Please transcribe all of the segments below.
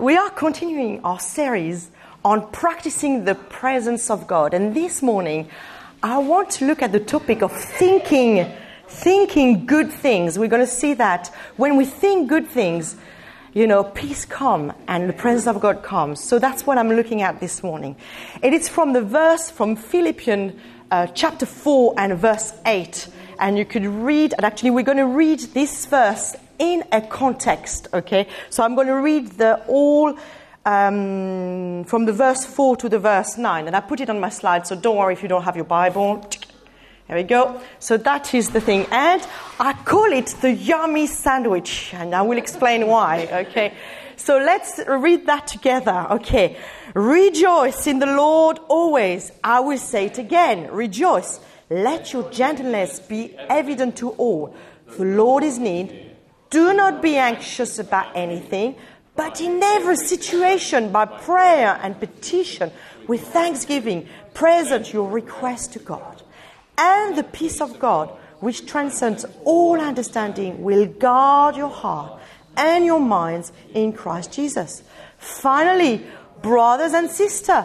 We are continuing our series on practicing the presence of God. And this morning, I want to look at the topic of thinking, thinking good things. We're going to see that when we think good things, you know, peace comes and the presence of God comes. So that's what I'm looking at this morning. It is from the verse from Philippians uh, chapter 4 and verse 8. And you could read, and actually, we're going to read this verse in a context, okay? So I'm going to read the all um, from the verse 4 to the verse 9. And I put it on my slide, so don't worry if you don't have your Bible. There we go. So that is the thing. And I call it the yummy sandwich. And I will explain why, okay? So let's read that together, okay? Rejoice in the Lord always. I will say it again. Rejoice. Let your gentleness be evident to all. The Lord is near do not be anxious about anything, but in every situation, by prayer and petition, with thanksgiving, present your request to God. And the peace of God, which transcends all understanding, will guard your heart and your minds in Christ Jesus. Finally, brothers and sisters,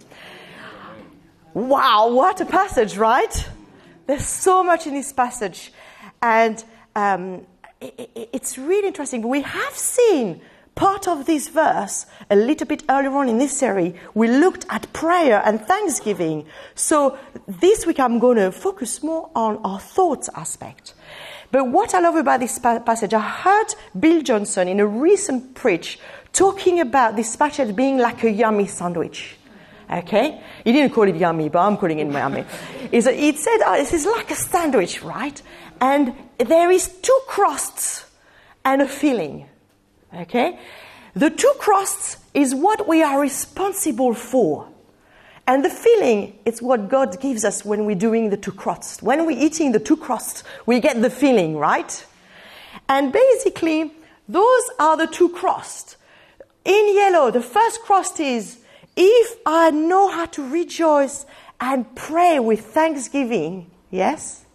Wow, what a passage, right? There's so much in this passage. And um, it, it, it's really interesting. We have seen part of this verse a little bit earlier on in this series. We looked at prayer and thanksgiving. So this week I'm going to focus more on our thoughts aspect. But what I love about this passage, I heard Bill Johnson in a recent preach talking about this passage being like a yummy sandwich. Okay? He didn't call it yummy, but I'm calling it yummy. He said, oh, this is like a sandwich, right? And there is two crusts and a filling. Okay? The two crusts is what we are responsible for. And the filling is what God gives us when we're doing the two crusts. When we're eating the two crusts, we get the filling, right? And basically, those are the two crusts. In yellow, the first crust is if I know how to rejoice and pray with thanksgiving, yes,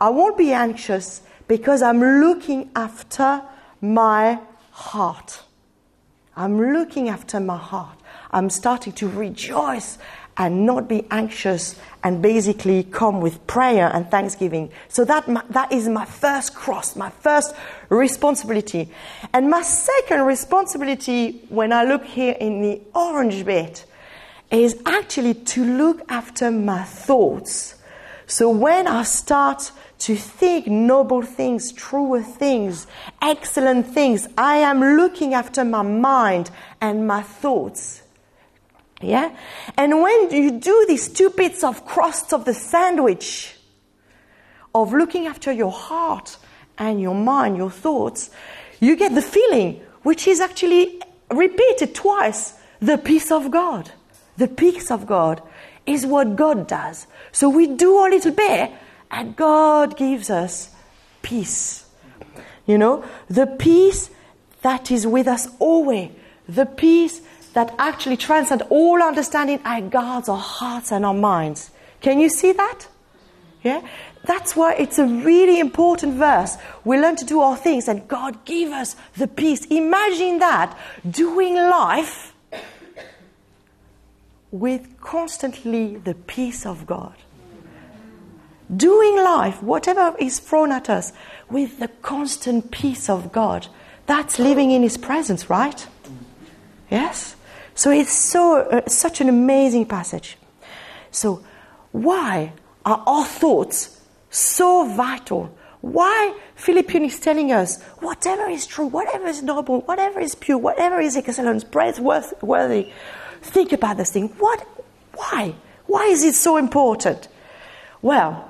I won't be anxious because I'm looking after my heart. I'm looking after my heart. I'm starting to rejoice and not be anxious and basically come with prayer and thanksgiving. So that, that is my first cross, my first responsibility. And my second responsibility when I look here in the orange bit is actually to look after my thoughts. So when I start to think noble things, truer things, excellent things, I am looking after my mind and my thoughts. Yeah? And when you do these two bits of crust of the sandwich, of looking after your heart and your mind, your thoughts, you get the feeling, which is actually repeated twice, the peace of God. The peace of God is what God does. So we do a little bit, and God gives us peace. You know, the peace that is with us always. The peace that actually transcend all understanding and guards our hearts and our minds. Can you see that? Yeah? That's why it's a really important verse. We learn to do all things and God give us the peace. Imagine that doing life with constantly the peace of God. Doing life, whatever is thrown at us, with the constant peace of God. That's living in His presence, right? Yes? So it's so, uh, such an amazing passage. So, why are our thoughts so vital? Why Philippians is telling us whatever is true, whatever is noble, whatever is pure, whatever is excellent, praiseworthy, think about this thing. What? Why? Why is it so important? Well,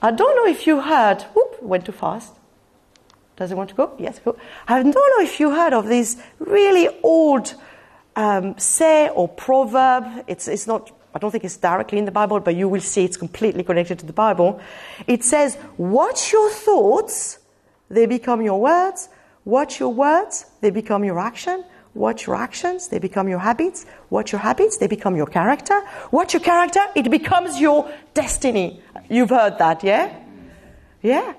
I don't know if you heard. Whoop, went too fast. Does it want to go? Yes, go. I don't know if you heard of this really old um, say or proverb. It's, it's not, I don't think it's directly in the Bible, but you will see it's completely connected to the Bible. It says, Watch your thoughts, they become your words. Watch your words, they become your action. Watch your actions, they become your habits. Watch your habits, they become your character. Watch your character, it becomes your destiny. You've heard that, yeah? Yeah.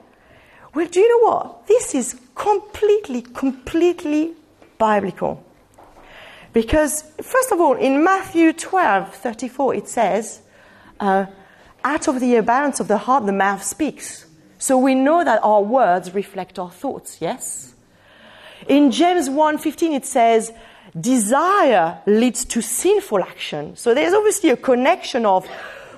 Well, do you know what? This is completely, completely biblical. Because, first of all, in Matthew 12 34, it says, uh, out of the abundance of the heart, the mouth speaks. So we know that our words reflect our thoughts, yes? In James 1:15 it says desire leads to sinful action. So there's obviously a connection of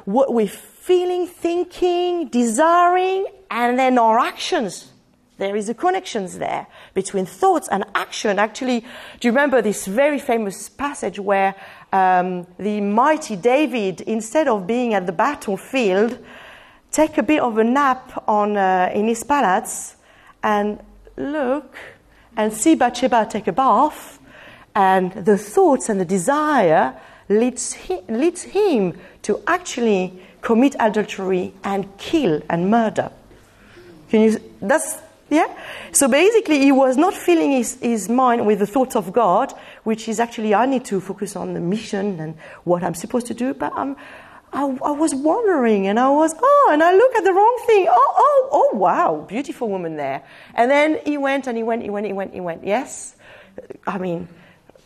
what we're feeling, thinking, desiring and then our actions. There is a connection there between thoughts and action. Actually, do you remember this very famous passage where um, the mighty David, instead of being at the battlefield, take a bit of a nap on, uh, in his palace and look and see Bathsheba take a bath, and the thoughts and the desire leads, leads him to actually commit adultery and kill and murder. Can you? That's yeah. So basically, he was not filling his, his mind with the thoughts of God, which is actually I need to focus on the mission and what I'm supposed to do. But I'm, I, I was wandering and I was oh, and I look at the wrong thing. Oh, oh, oh, wow, beautiful woman there. And then he went and he went, he went, he went, he went. Yes, I mean,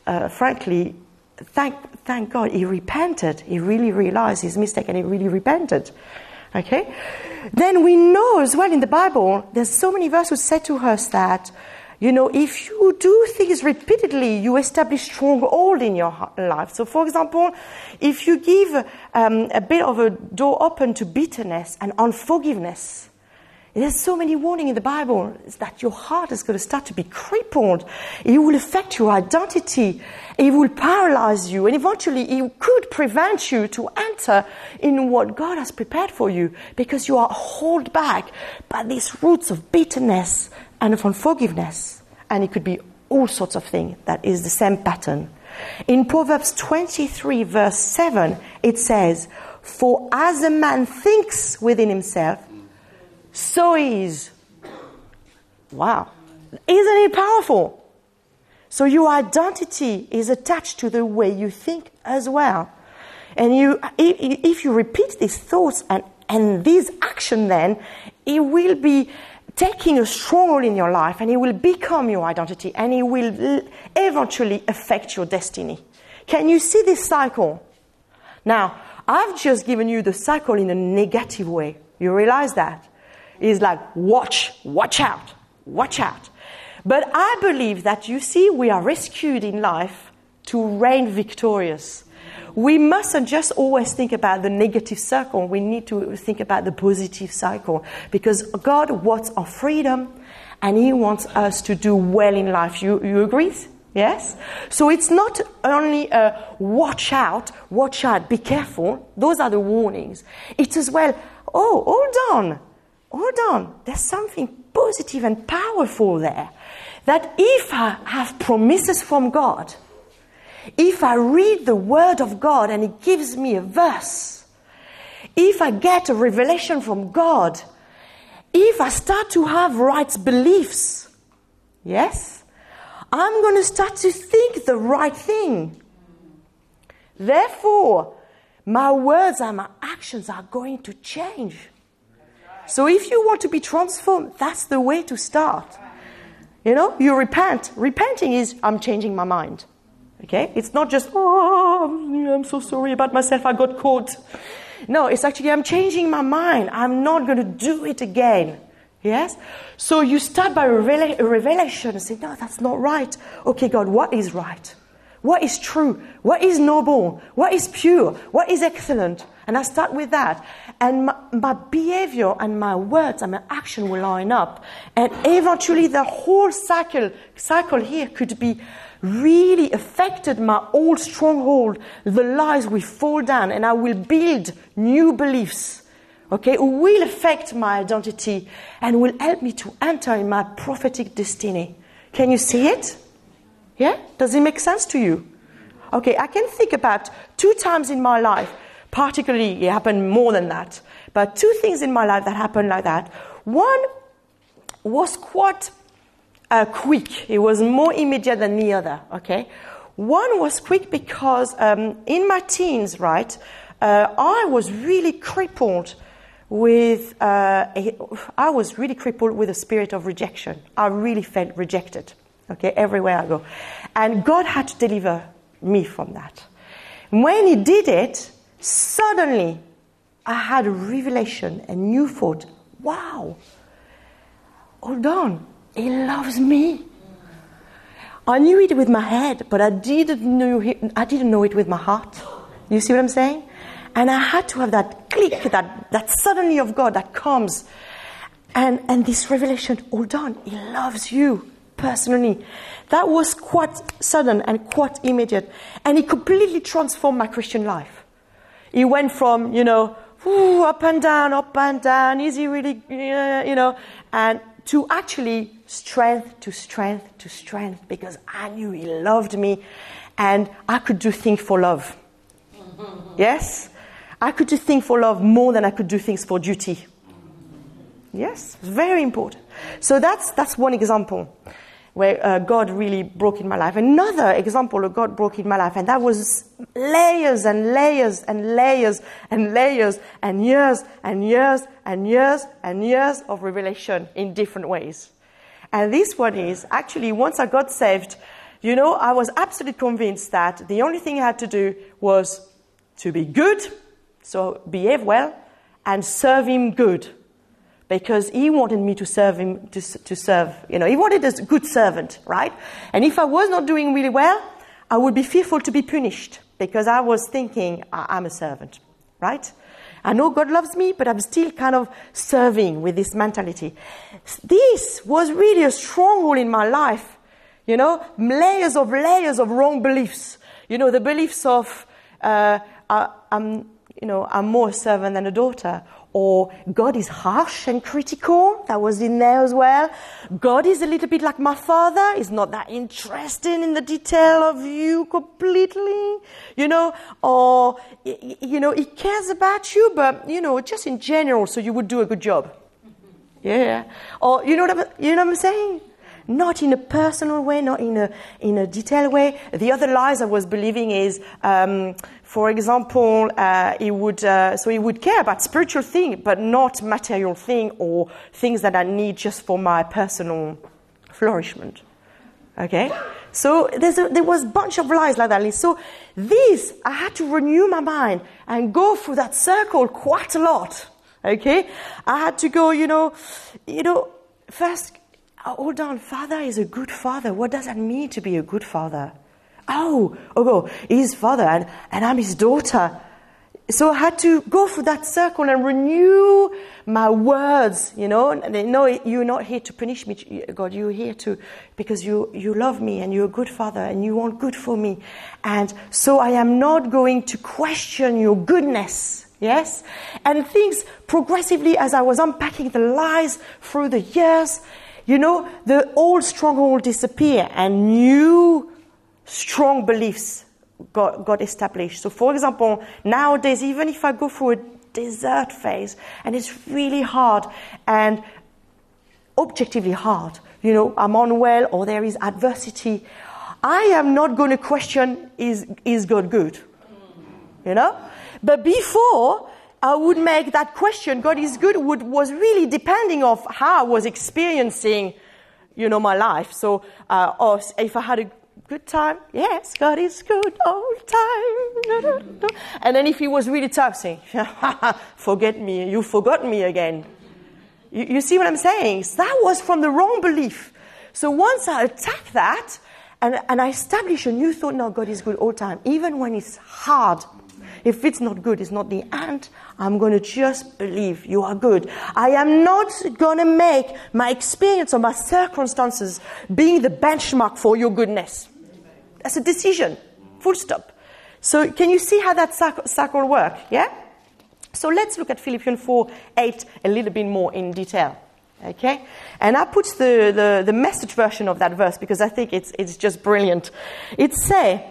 uh, frankly, thank thank God he repented. He really realized his mistake and he really repented. Okay? Then we know as well in the Bible, there's so many verses say to us that, you know, if you do things repeatedly, you establish stronghold in your life. So, for example, if you give um, a bit of a door open to bitterness and unforgiveness, there's so many warning in the Bible that your heart is going to start to be crippled. It will affect your identity. It will paralyze you. And eventually it could prevent you to enter in what God has prepared for you because you are held back by these roots of bitterness and of unforgiveness. And it could be all sorts of things that is the same pattern. In Proverbs 23 verse 7, it says, For as a man thinks within himself, so is. Wow. Isn't it powerful? So your identity is attached to the way you think as well. And you, if you repeat these thoughts and, and this action, then it will be taking a stronghold in your life and it will become your identity and it will eventually affect your destiny. Can you see this cycle? Now, I've just given you the cycle in a negative way. You realize that? Is like, watch, watch out, watch out. But I believe that you see, we are rescued in life to reign victorious. We mustn't just always think about the negative circle. We need to think about the positive cycle because God wants our freedom and He wants us to do well in life. You, you agree? Yes? So it's not only a watch out, watch out, be careful. Those are the warnings. It's as well, oh, hold on hold on, there's something positive and powerful there. That if I have promises from God, if I read the Word of God and it gives me a verse, if I get a revelation from God, if I start to have right beliefs, yes, I'm going to start to think the right thing. Therefore, my words and my actions are going to change. So if you want to be transformed, that's the way to start. You know, you repent. Repenting is, I'm changing my mind. Okay? It's not just, oh, I'm so sorry about myself, I got caught. No, it's actually, I'm changing my mind. I'm not going to do it again. Yes? So you start by a, revelation and say, no, that's not right. Okay, God, what is right? What is true? What is noble? What is pure? What is excellent? And I start with that. And my, my, behavior and my words and my action will line up. And eventually the whole cycle, cycle here could be really affected my old stronghold. The lies will fall down and I will build new beliefs. Okay, will affect my identity and will help me to enter in my prophetic destiny. Can you see it? Yeah? Does it make sense to you? Okay, I can think about two times in my life, particularly it happened more than that, but two things in my life that happened like that. One was quite uh, quick. It was more immediate than the other. Okay, one was quick because um, in my teens, right, uh, I was really crippled with. Uh, a, I was really crippled with a spirit of rejection. I really felt rejected. Okay, everywhere I go, and God had to deliver me from that. When He did it, suddenly I had a revelation, a new thought. Wow, hold on, He loves me. I knew it with my head, but I didn't know it, I didn't know it with my heart. You see what I'm saying? And I had to have that click, that, that suddenly of God that comes. And, and this revelation, hold on, He loves you personally. That was quite sudden and quite immediate. And it completely transformed my Christian life. It went from, you know, up and down, up and down, is he really, you know, and to actually strength to strength to strength because I knew he loved me and I could do things for love. Yes? I could do things for love more than I could do things for duty. Yes, very important. So that's, that's one example where uh, God really broke in my life. Another example of God broke in my life, and that was layers and layers and layers and layers and years and years and years and years of revelation in different ways. And this one is actually once I got saved, you know, I was absolutely convinced that the only thing I had to do was to be good, so behave well, and serve Him good because he wanted me to serve him, to, to serve, you know, he wanted a good servant, right? And if I was not doing really well, I would be fearful to be punished because I was thinking, I'm a servant, right? I know God loves me, but I'm still kind of serving with this mentality. This was really a stronghold in my life, you know, layers of layers of wrong beliefs. You know, the beliefs of, uh, I, I'm, you know, I'm more a servant than a daughter, or God is harsh and critical. That was in there as well. God is a little bit like my father. He's not that interested in the detail of you completely, you know, or, you know, he cares about you, but, you know, just in general, so you would do a good job. Yeah. Or, you know what I'm, you know what I'm saying? Not in a personal way, not in a, in a detailed way. The other lies I was believing is, um, for example, uh, he would uh, so he would care about spiritual things, but not material thing or things that I need just for my personal flourishment. Okay, so a, there was a bunch of lies like that. So this I had to renew my mind and go through that circle quite a lot. Okay, I had to go, you know, you know, first. Hold on, father is a good father. What does that mean to be a good father? Oh, oh, oh, he's father and, and I'm his daughter. So I had to go through that circle and renew my words, you know. And no, you're not here to punish me, God. You're here to, because you, you love me and you're a good father and you want good for me. And so I am not going to question your goodness. Yes? And things progressively, as I was unpacking the lies through the years, you know, the old stronghold disappear and new strong beliefs got, got established. So, for example, nowadays, even if I go through a desert phase and it's really hard and objectively hard, you know, I'm unwell or there is adversity, I am not going to question is, is God good? You know? But before, I would make that question, God is good, would, was really depending of how I was experiencing, you know, my life. So, uh, if I had a good time. Yes, God is good all time. And then if he was really tough, forget me, you forgot me again. You, you see what I'm saying? That was from the wrong belief. So once I attack that, and, and I establish a new thought, no, God is good all time, even when it's hard. If it's not good, it's not the end. I'm going to just believe you are good. I am not going to make my experience or my circumstances being the benchmark for your goodness. That's a decision. Full stop. So can you see how that circle works? Yeah? So let's look at Philippians 4 8 a little bit more in detail. Okay? And I put the, the, the message version of that verse because I think it's, it's just brilliant. It says,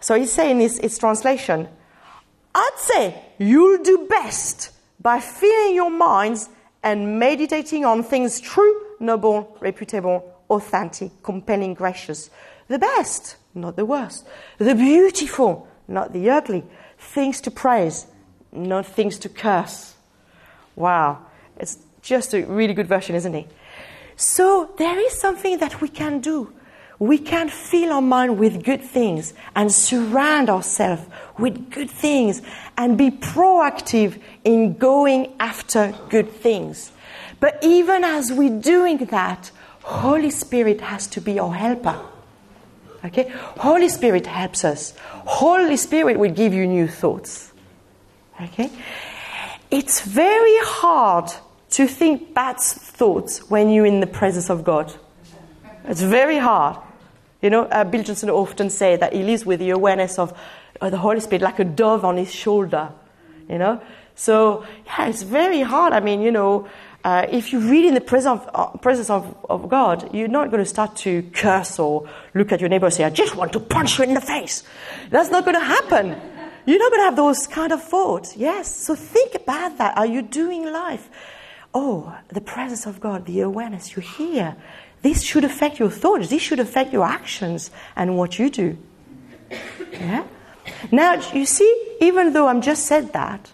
So he's saying this, its translation. I'd say you'll do best by filling your minds and meditating on things true, noble, reputable, authentic, compelling, gracious. The best, not the worst. The beautiful, not the ugly. Things to praise, not things to curse. Wow. It's just a really good version, isn't it? So there is something that we can do. We can fill our mind with good things and surround ourselves with good things and be proactive in going after good things. But even as we're doing that, Holy Spirit has to be our helper. Okay? Holy Spirit helps us. Holy Spirit will give you new thoughts. Okay? It's very hard to think bad thoughts when you're in the presence of God. It's very hard. You know, uh, Bill Johnson often say that he lives with the awareness of uh, the Holy Spirit like a dove on his shoulder. You know, so yeah, it's very hard. I mean, you know, uh, if you read in the presence of, uh, presence of, of God, you're not going to start to curse or look at your neighbor and say, "I just want to punch you in the face." That's not going to happen. You're not going to have those kind of thoughts. Yes. So think about that. Are you doing life? Oh, the presence of God, the awareness. You hear. This should affect your thoughts. This should affect your actions and what you do. Yeah? Now, you see, even though I'm just said that,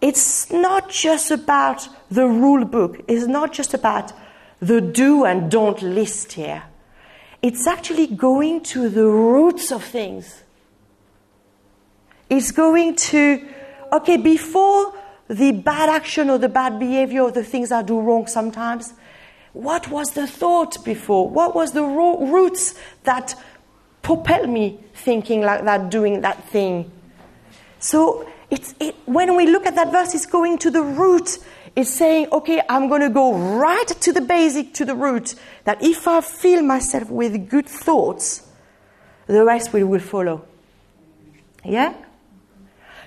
it's not just about the rule book. It's not just about the do and don't list here. It's actually going to the roots of things. It's going to, okay, before the bad action or the bad behavior or the things I do wrong sometimes, what was the thought before? What was the ro- roots that propelled me thinking like that, doing that thing? So it's, it, when we look at that verse, it's going to the root. It's saying, okay, I'm going to go right to the basic, to the root, that if I fill myself with good thoughts, the rest will, will follow. Yeah?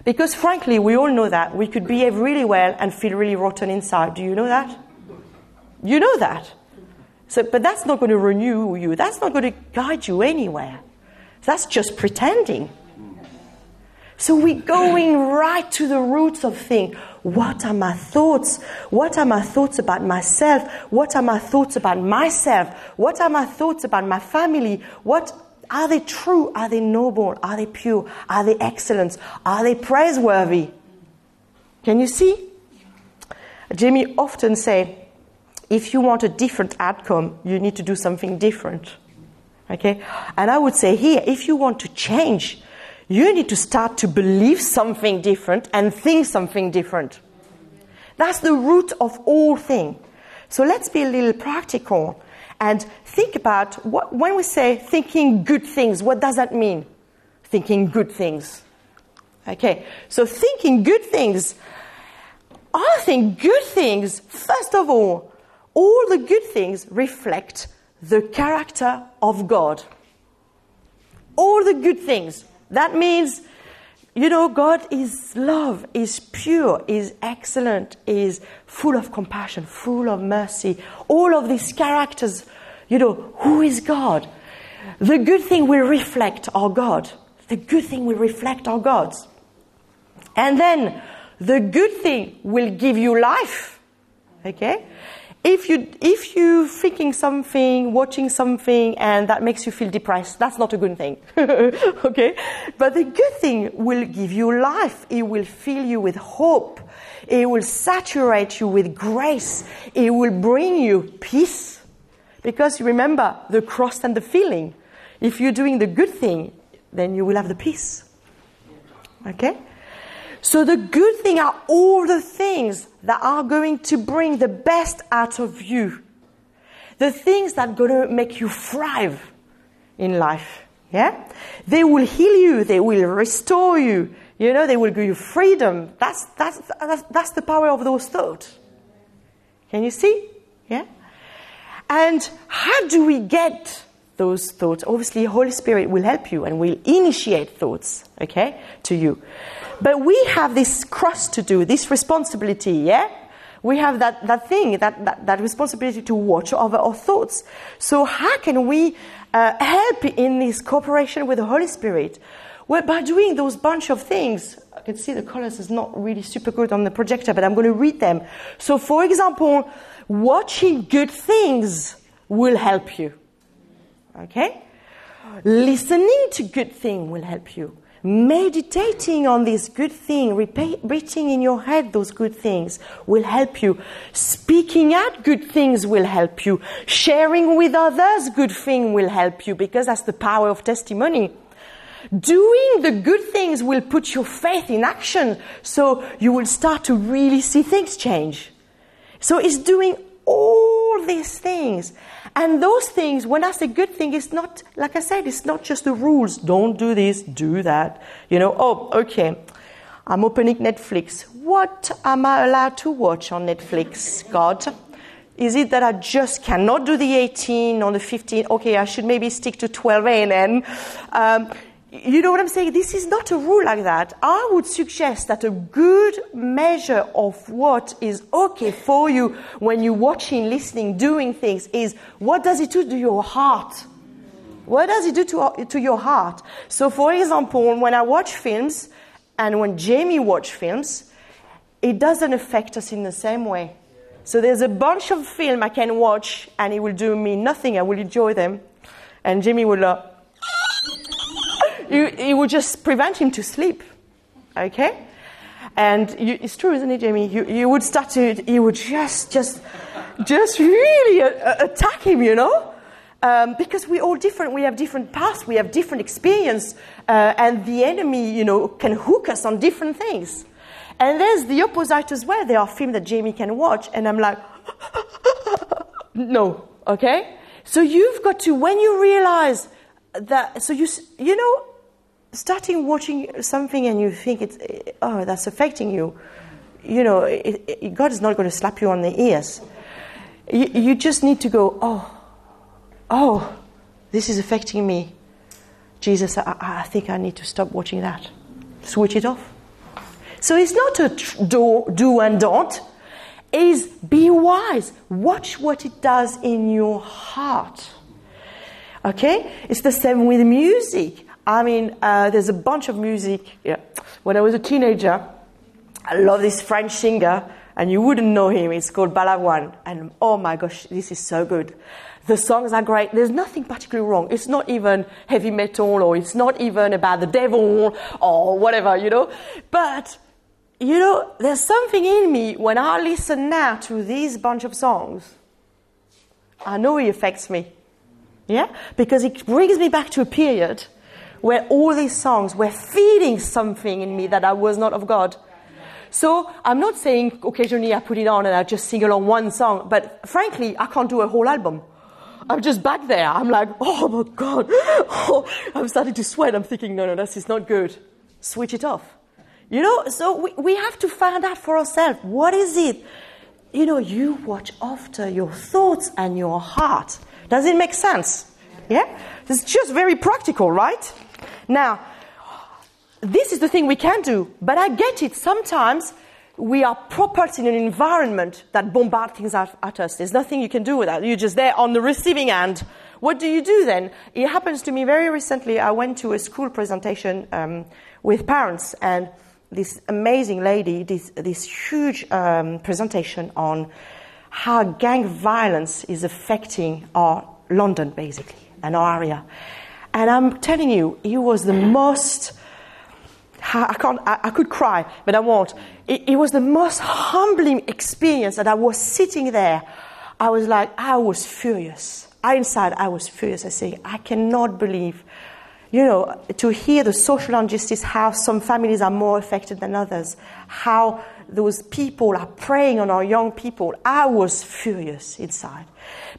Because frankly, we all know that. We could behave really well and feel really rotten inside. Do you know that? You know that. So, but that's not going to renew you. That's not going to guide you anywhere. That's just pretending. So we're going right to the roots of things. What are my thoughts? What are my thoughts about myself? What are my thoughts about myself? What are my thoughts about my family? What are they true? Are they noble? Are they pure? Are they excellent? Are they praiseworthy? Can you see? Jamie often say, if you want a different outcome, you need to do something different. Okay? And I would say here, if you want to change, you need to start to believe something different and think something different. That's the root of all things. So let's be a little practical and think about what, when we say thinking good things, what does that mean? Thinking good things. Okay, so thinking good things, I think good things, first of all, all the good things reflect the character of God. All the good things. That means, you know, God is love, is pure, is excellent, is full of compassion, full of mercy. All of these characters, you know, who is God? The good thing will reflect our God. The good thing will reflect our gods. And then the good thing will give you life. Okay? If you if you thinking something, watching something, and that makes you feel depressed, that's not a good thing. okay, but the good thing will give you life. It will fill you with hope. It will saturate you with grace. It will bring you peace. Because remember the cross and the feeling. If you're doing the good thing, then you will have the peace. Okay? So the good thing are all the things that are going to bring the best out of you. The things that are going to make you thrive in life. Yeah? They will heal you. They will restore you. You know, they will give you freedom. That's, that's, that's, that's the power of those thoughts. Can you see? Yeah? And how do we get those thoughts? Obviously, Holy Spirit will help you and will initiate thoughts, okay, to you. But we have this cross to do, this responsibility, yeah? We have that, that thing, that, that, that responsibility to watch over our thoughts. So how can we uh, help in this cooperation with the Holy Spirit? Well, by doing those bunch of things, I can see the colors is not really super good on the projector, but I'm going to read them. So, for example, watching good things will help you. Okay? Listening to good thing will help you meditating on this good thing, repeating in your head those good things will help you. Speaking out good things will help you. Sharing with others good thing will help you because that's the power of testimony. Doing the good things will put your faith in action so you will start to really see things change. So it's doing all these things. And those things, when I say good thing, it's not, like I said, it's not just the rules. Don't do this, do that. You know, oh, okay. I'm opening Netflix. What am I allowed to watch on Netflix, God? Is it that I just cannot do the 18 or the 15? Okay, I should maybe stick to 12 A&N. Um, you know what I'm saying? This is not a rule like that. I would suggest that a good measure of what is okay for you when you're watching, listening, doing things is what does it do to your heart? What does it do to, to your heart? So, for example, when I watch films and when Jamie watch films, it doesn't affect us in the same way. So there's a bunch of film I can watch and it will do me nothing. I will enjoy them. And Jamie will uh, you, would just prevent him to sleep. Okay? And you, it's true, isn't it, Jamie? You, you would start to, you would just, just, just really a, a, attack him, you know? Um, because we're all different. We have different paths. We have different experience. Uh, and the enemy, you know, can hook us on different things. And there's the opposite as well. There are films that Jamie can watch, and I'm like, no, okay? So you've got to, when you realize that, so you, you know, starting watching something and you think it's oh that's affecting you you know it, it, god is not going to slap you on the ears. You, you just need to go oh oh this is affecting me. Jesus I, I, think i need to stop watching that. Switch it off. So it's not a do, do and don't. Is be wise. Watch what it does in your heart. Okay? It's the same with music I mean, uh, there's a bunch of music. Yeah. When I was a teenager, I love this French singer, and you wouldn't know him. It's called Balavoine. And oh my gosh, this is so good. The songs are great. There's nothing particularly wrong. It's not even heavy metal, or it's not even about the devil, or whatever, you know. But, you know, there's something in me when I listen now to these bunch of songs. I know it affects me. Yeah? Because it brings me back to a period where all these songs were feeding something in me that I was not of God. So I'm not saying occasionally I put it on and I just sing along one song, but frankly, I can't do a whole album. I'm just back there. I'm like, oh my God. Oh, I'm starting to sweat. I'm thinking, no, no, this is not good. Switch it off. You know, so we, we have to find out for ourselves what is it? You know, you watch after your thoughts and your heart. Does it make sense? Yeah? It's just very practical, right? Now, this is the thing we can do, but I get it. Sometimes we are propped in an environment that bombards things at, at, us. There's nothing you can do with that. You're just there on the receiving end. What do you do then? It happens to me very recently. I went to a school presentation um, with parents, and this amazing lady did this huge um, presentation on how gang violence is affecting our London, basically, and our area. And I'm telling you, it was the most, I, can't, I, I could cry, but I won't. It, it was the most humbling experience that I was sitting there. I was like, I was furious. I inside, I was furious. I say, I cannot believe, you know, to hear the social injustice, how some families are more affected than others, how those people are preying on our young people. I was furious inside.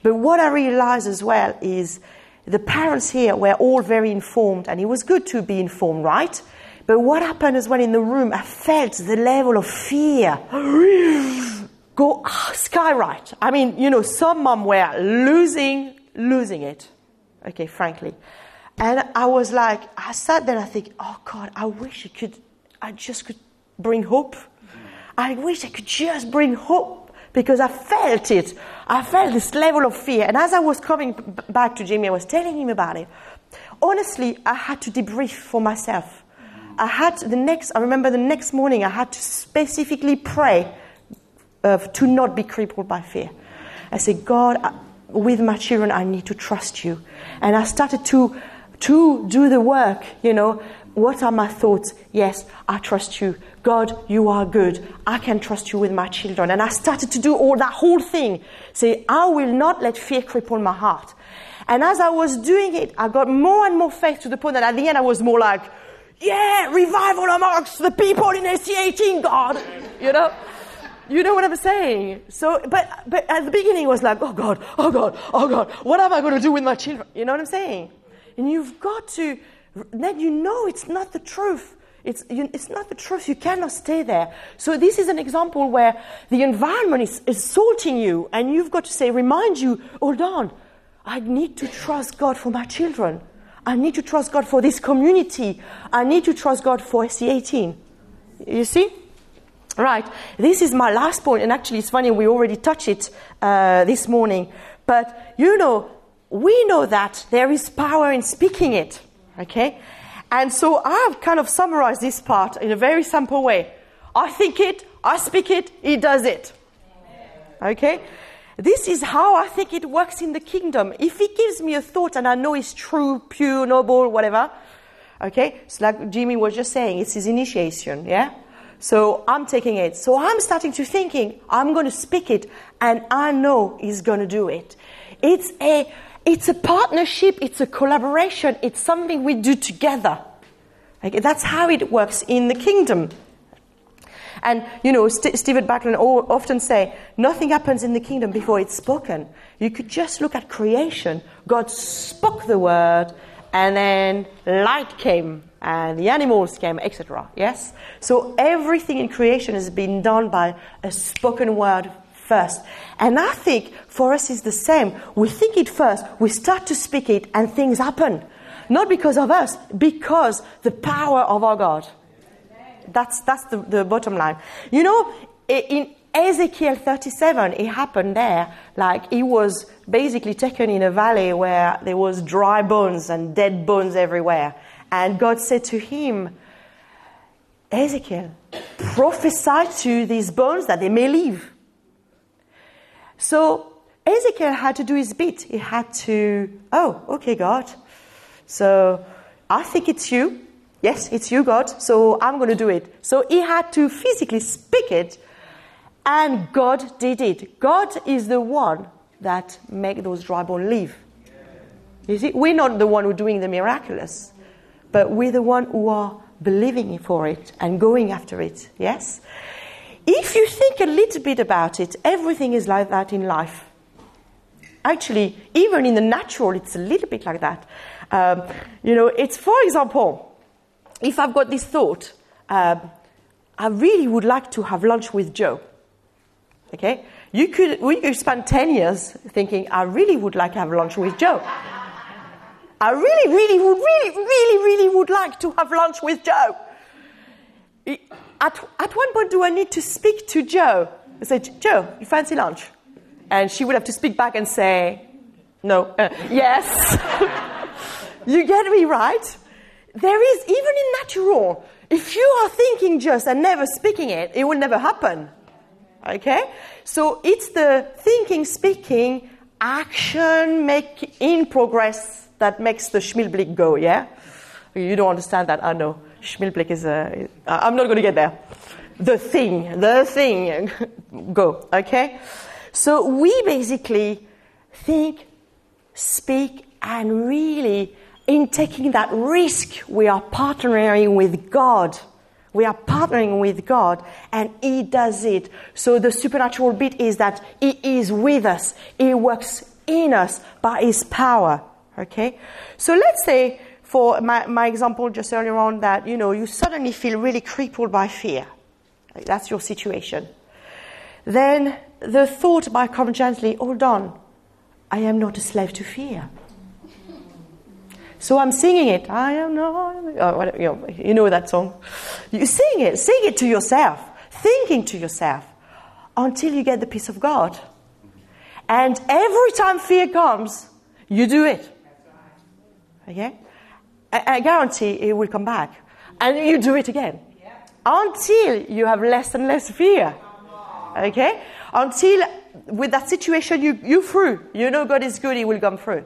But what I realized as well is the parents here were all very informed, and it was good to be informed, right? But what happened as well in the room, I felt the level of fear go ah, skyrocket. I mean, you know, some mom were losing, losing it. Okay, frankly. And I was like, I sat there and I think, oh God, I wish I could, I just could bring hope. I wish I could just bring hope because I felt it. I felt this level of fear. And as I was coming back to Jimmy, I was telling him about it. honestly, I had to debrief for myself. I had the next, I remember the next morning, I had to specifically pray uh, to not be crippled by fear. I said, God, I, with my children, I need to trust you. And I started to, to do the work, you know. What are my thoughts? Yes, I trust you. God, you are good. I can trust you with my children. And I started to do all that whole thing. Say, I will not let fear cripple my heart. And as I was doing it, I got more and more faith to the point that at the end I was more like, yeah, revival amongst the people in SE18, God. You know? You know what I'm saying? So, but, but at the beginning it was like, oh God, oh God, oh God, what am I going to do with my children? You know what I'm saying? And you've got to, then you know it's not the truth. It's, you, it's not the truth. You cannot stay there. So this is an example where the environment is assaulting you and you've got to say, remind you, hold on, I need to trust God for my children. I need to trust God for this community. I need to trust God for SE18. You see? Right. This is my last point, and actually, it's funny, we already touched it uh, this morning. But, you know, we know that there is power in speaking it. Okay? And so I've kind of summarized this part in a very simple way. I think it, I speak it, he does it. Okay? This is how I think it works in the kingdom. If he gives me a thought and I know it's true, pure, noble, whatever, okay, it's like Jimmy was just saying, it's his initiation, yeah? So I'm taking it. So I'm starting to thinking, I'm going to speak it, and I know he's going to do it. It's a, it's a partnership, it's a collaboration, it's something we do together. That's how it works in the kingdom. And, you know, St- Stephen Backlund often say, nothing happens in the kingdom before it's spoken. You could just look at creation. God spoke the word, and then light came, and the animals came, etc. Yes? So everything in creation has been done by a spoken word first. And I think for us is the same. We think it first, we start to speak it, and things happen. Not because of us, because the power of our God. That's, that's the, the bottom line. You know, in Ezekiel 37, it happened there. Like, he was basically taken in a valley where there was dry bones and dead bones everywhere. And God said to him, Ezekiel, prophesy to these bones that they may live. So Ezekiel had to do his bit. He had to, oh, okay, God. So I think it's you. Yes, it's you, God, so I'm going to do it. So he had to physically speak it, and God did it. God is the one that make those dry bones live. You see, we're not the one who doing the miraculous, but we're the one who are believing for it and going after it. Yes? If you think a little bit about it, everything is like that in life. Actually, even in the natural, it's a little bit like that. Um, you know, it's for example, if I've got this thought, uh, I really would like to have lunch with Joe. Okay? You could, we could spend 10 years thinking, I really would like to have lunch with Joe. I really, really would, really, really, really would like to have lunch with Joe. At, at one point, do I need to speak to Joe? I say, Joe, you fancy lunch? And she would have to speak back and say, no, uh, yes. you get me right? there is, even in natural, if you are thinking just and never speaking it, it will never happen. Okay? So it's the thinking, speaking, action make in progress that makes the schmilblick go, yeah? You don't understand that, I know. Schmilblick is uh, a, I'm not going to get there. The thing, the thing, go, okay? So we basically think, speak, and really in taking that risk, we are partnering with God. We are partnering with God and He does it. So the supernatural bit is that He is with us. He works in us by His power. Okay? So let's say for my, my example just earlier on that, you know, you suddenly feel really crippled by fear. That's your situation. Then the thought might come gently, hold on, I am not a slave to fear. So I'm singing it. I am not. You, know, you know that song. You sing it. Sing it to yourself, thinking to yourself, until you get the peace of God. And every time fear comes, you do it. Okay? I, I guarantee it will come back. And you do it again. Until you have less and less fear. Okay? Until with that situation you, you through. You know God is good, He will come through.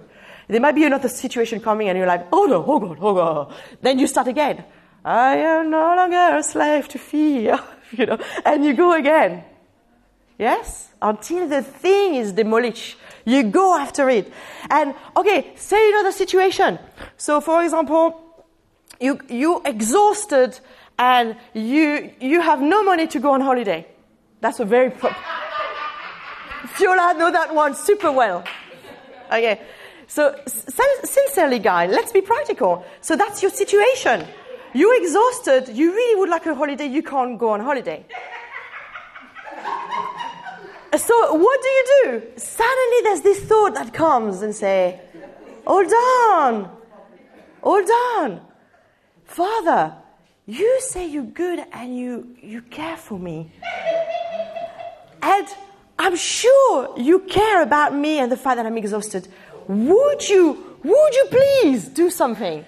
There might be another situation coming and you're like, oh no, oh God, oh God. Then you start again. I am no longer a slave to fear. you know, and you go again. Yes? Until the thing is demolished. You go after it. And okay, say another situation. So for example, you you exhausted and you you have no money to go on holiday. That's a very pro- Fiola know that one super well. Okay. So sincerely, guy, let's be practical. So that's your situation. You're exhausted. You really would like a holiday. You can't go on holiday. So what do you do? Suddenly there's this thought that comes and say, hold on, hold on. Father, you say you're good and you, you care for me. And I'm sure you care about me and the fact that I'm exhausted. Would you, would you please do something?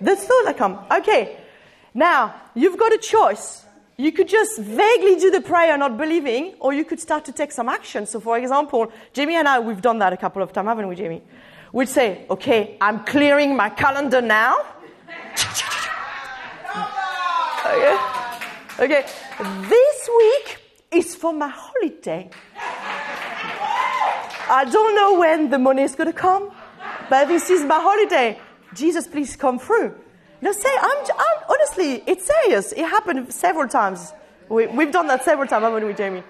The thought that comes. Okay, now you've got a choice. You could just vaguely do the prayer not believing, or you could start to take some action. So, for example, Jamie and I, we've done that a couple of times, haven't we, Jamie? We'd say, okay, I'm clearing my calendar now. okay. Okay. This week is for my holiday. I don't know when the money is going to come, but this is my holiday. Jesus, please come through. No, say, I'm, I'm, honestly, it's serious. It happened several times. We, have done that several times, haven't we, Jamie?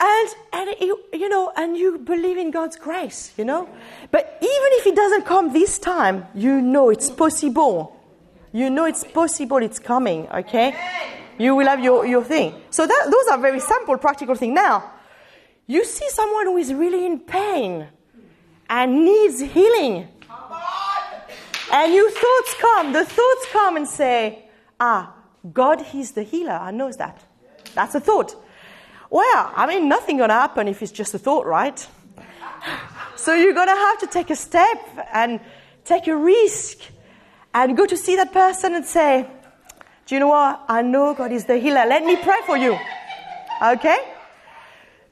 And, and you, you know, and you believe in God's grace, you know? But even if it doesn't come this time, you know it's possible. You know it's possible, it's coming, okay? You will have your, your thing. So that, those are very simple, practical things. Now, you see someone who is really in pain and needs healing. And your thoughts come, the thoughts come and say, ah, God, He's the healer. I know that. That's a thought. Well, I mean, nothing gonna happen if it's just a thought, right? so you're gonna have to take a step and take a risk and go to see that person and say, Do you know what? I know God is the healer. Let me pray for you. Okay?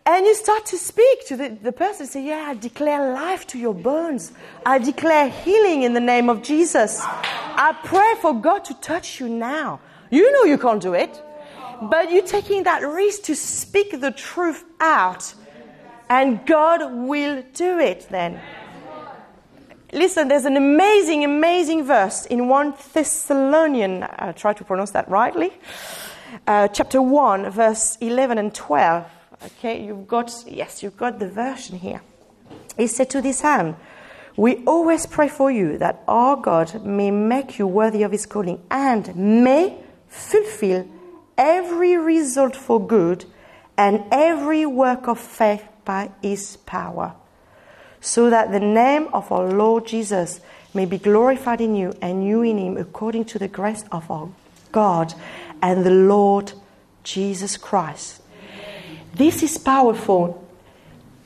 And you start to speak to the, the person, say, Yeah, I declare life to your bones. I declare healing in the name of Jesus. I pray for God to touch you now. You know you can't do it, but you're taking that risk to speak the truth out, and God will do it then. Listen, there's an amazing, amazing verse in 1 Thessalonian, I'll try to pronounce that rightly, uh, chapter 1, verse 11 and 12 Okay, you've got, yes, you've got the version here. He said to this hand, We always pray for you that our God may make you worthy of his calling and may fulfill every result for good and every work of faith by his power, so that the name of our Lord Jesus may be glorified in you and you in him according to the grace of our God and the Lord Jesus Christ. This is powerful.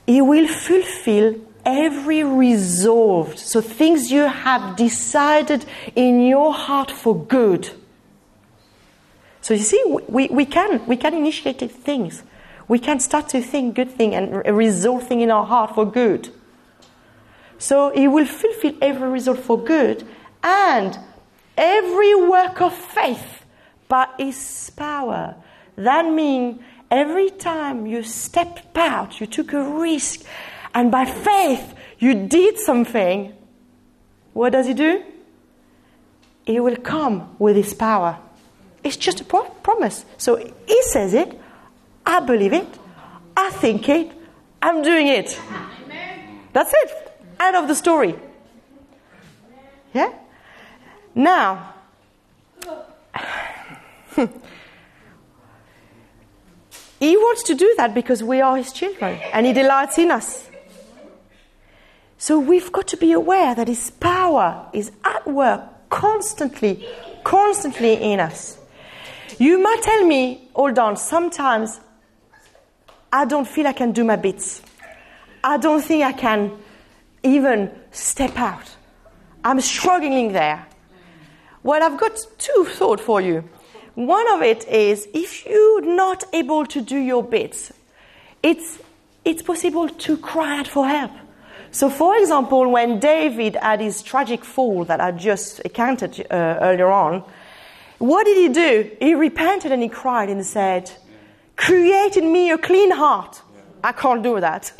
He will fulfill every resolved. So things you have decided in your heart for good. So you see, we, we can we can initiate things. We can start to think good thing and resolve thing in our heart for good. So he will fulfill every result for good and every work of faith by his power. That means every time you stepped out, you took a risk, and by faith you did something, what does he do? He will come with his power. It's just a pro- promise. So he says it, I believe it, I think it, I'm doing it. That's it. End of the story. Yeah? Now, He wants to do that because we are His children and He delights in us. So we've got to be aware that His power is at work constantly, constantly in us. You might tell me, hold on, sometimes I don't feel I can do my bits. I don't think I can even step out. I'm struggling there. Well, I've got two thoughts for you. One of it is if you're not able to do your bits, it's, it's possible to cry out for help. So, for example, when David had his tragic fall that I just accounted uh, earlier on, what did he do? He repented and he cried and said, Create in me a clean heart. I can't do that.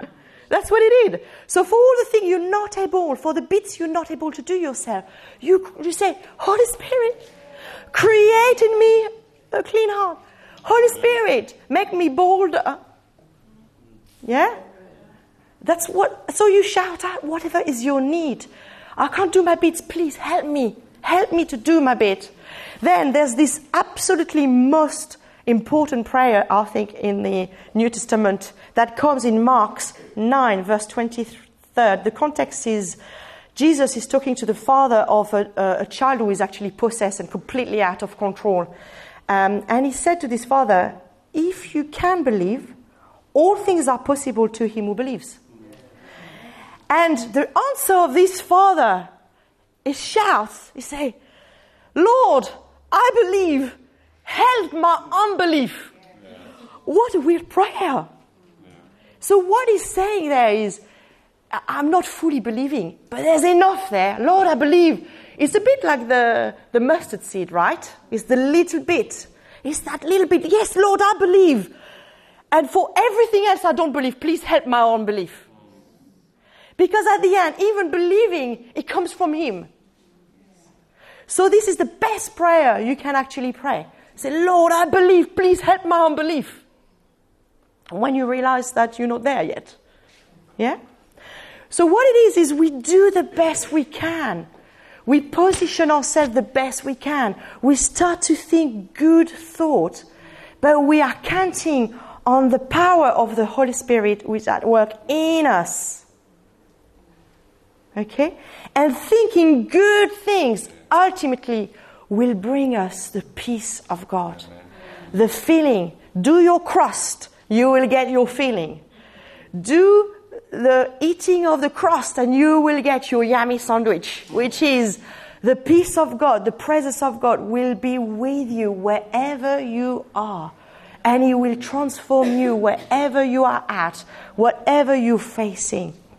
That's what he did. So, for all the things you're not able, for the bits you're not able to do yourself, you, you say, Holy Spirit, create in me a clean heart. Holy Spirit, make me bolder. Yeah? That's what, so you shout out whatever is your need. I can't do my bits, please help me. Help me to do my bit. Then there's this absolutely most important prayer, I think, in the New Testament that comes in Mark's 9, verse 23. The context is Jesus is talking to the father of a, a child who is actually possessed and completely out of control. Um, and he said to this father, If you can believe, all things are possible to him who believes. And the answer of this father is shouts. He say, Lord, I believe, help my unbelief. What a weird prayer. So what he's saying there is, I'm not fully believing, but there's enough there. Lord, I believe. It's a bit like the, the mustard seed, right? It's the little bit. It's that little bit. Yes, Lord, I believe. And for everything else I don't believe, please help my unbelief. Because at the end, even believing, it comes from Him. So this is the best prayer you can actually pray. Say, Lord, I believe, please help my unbelief. When you realize that you're not there yet. Yeah? So what it is, is we do the best we can. We position ourselves the best we can. We start to think good thought, but we are counting on the power of the Holy Spirit which is at work in us. Okay? And thinking good things ultimately will bring us the peace of God. The feeling. Do your crust, you will get your feeling. Do the eating of the crust and you will get your yummy sandwich, which is the peace of God, the presence of God will be with you wherever you are. And He will transform you wherever you are at, whatever you're facing.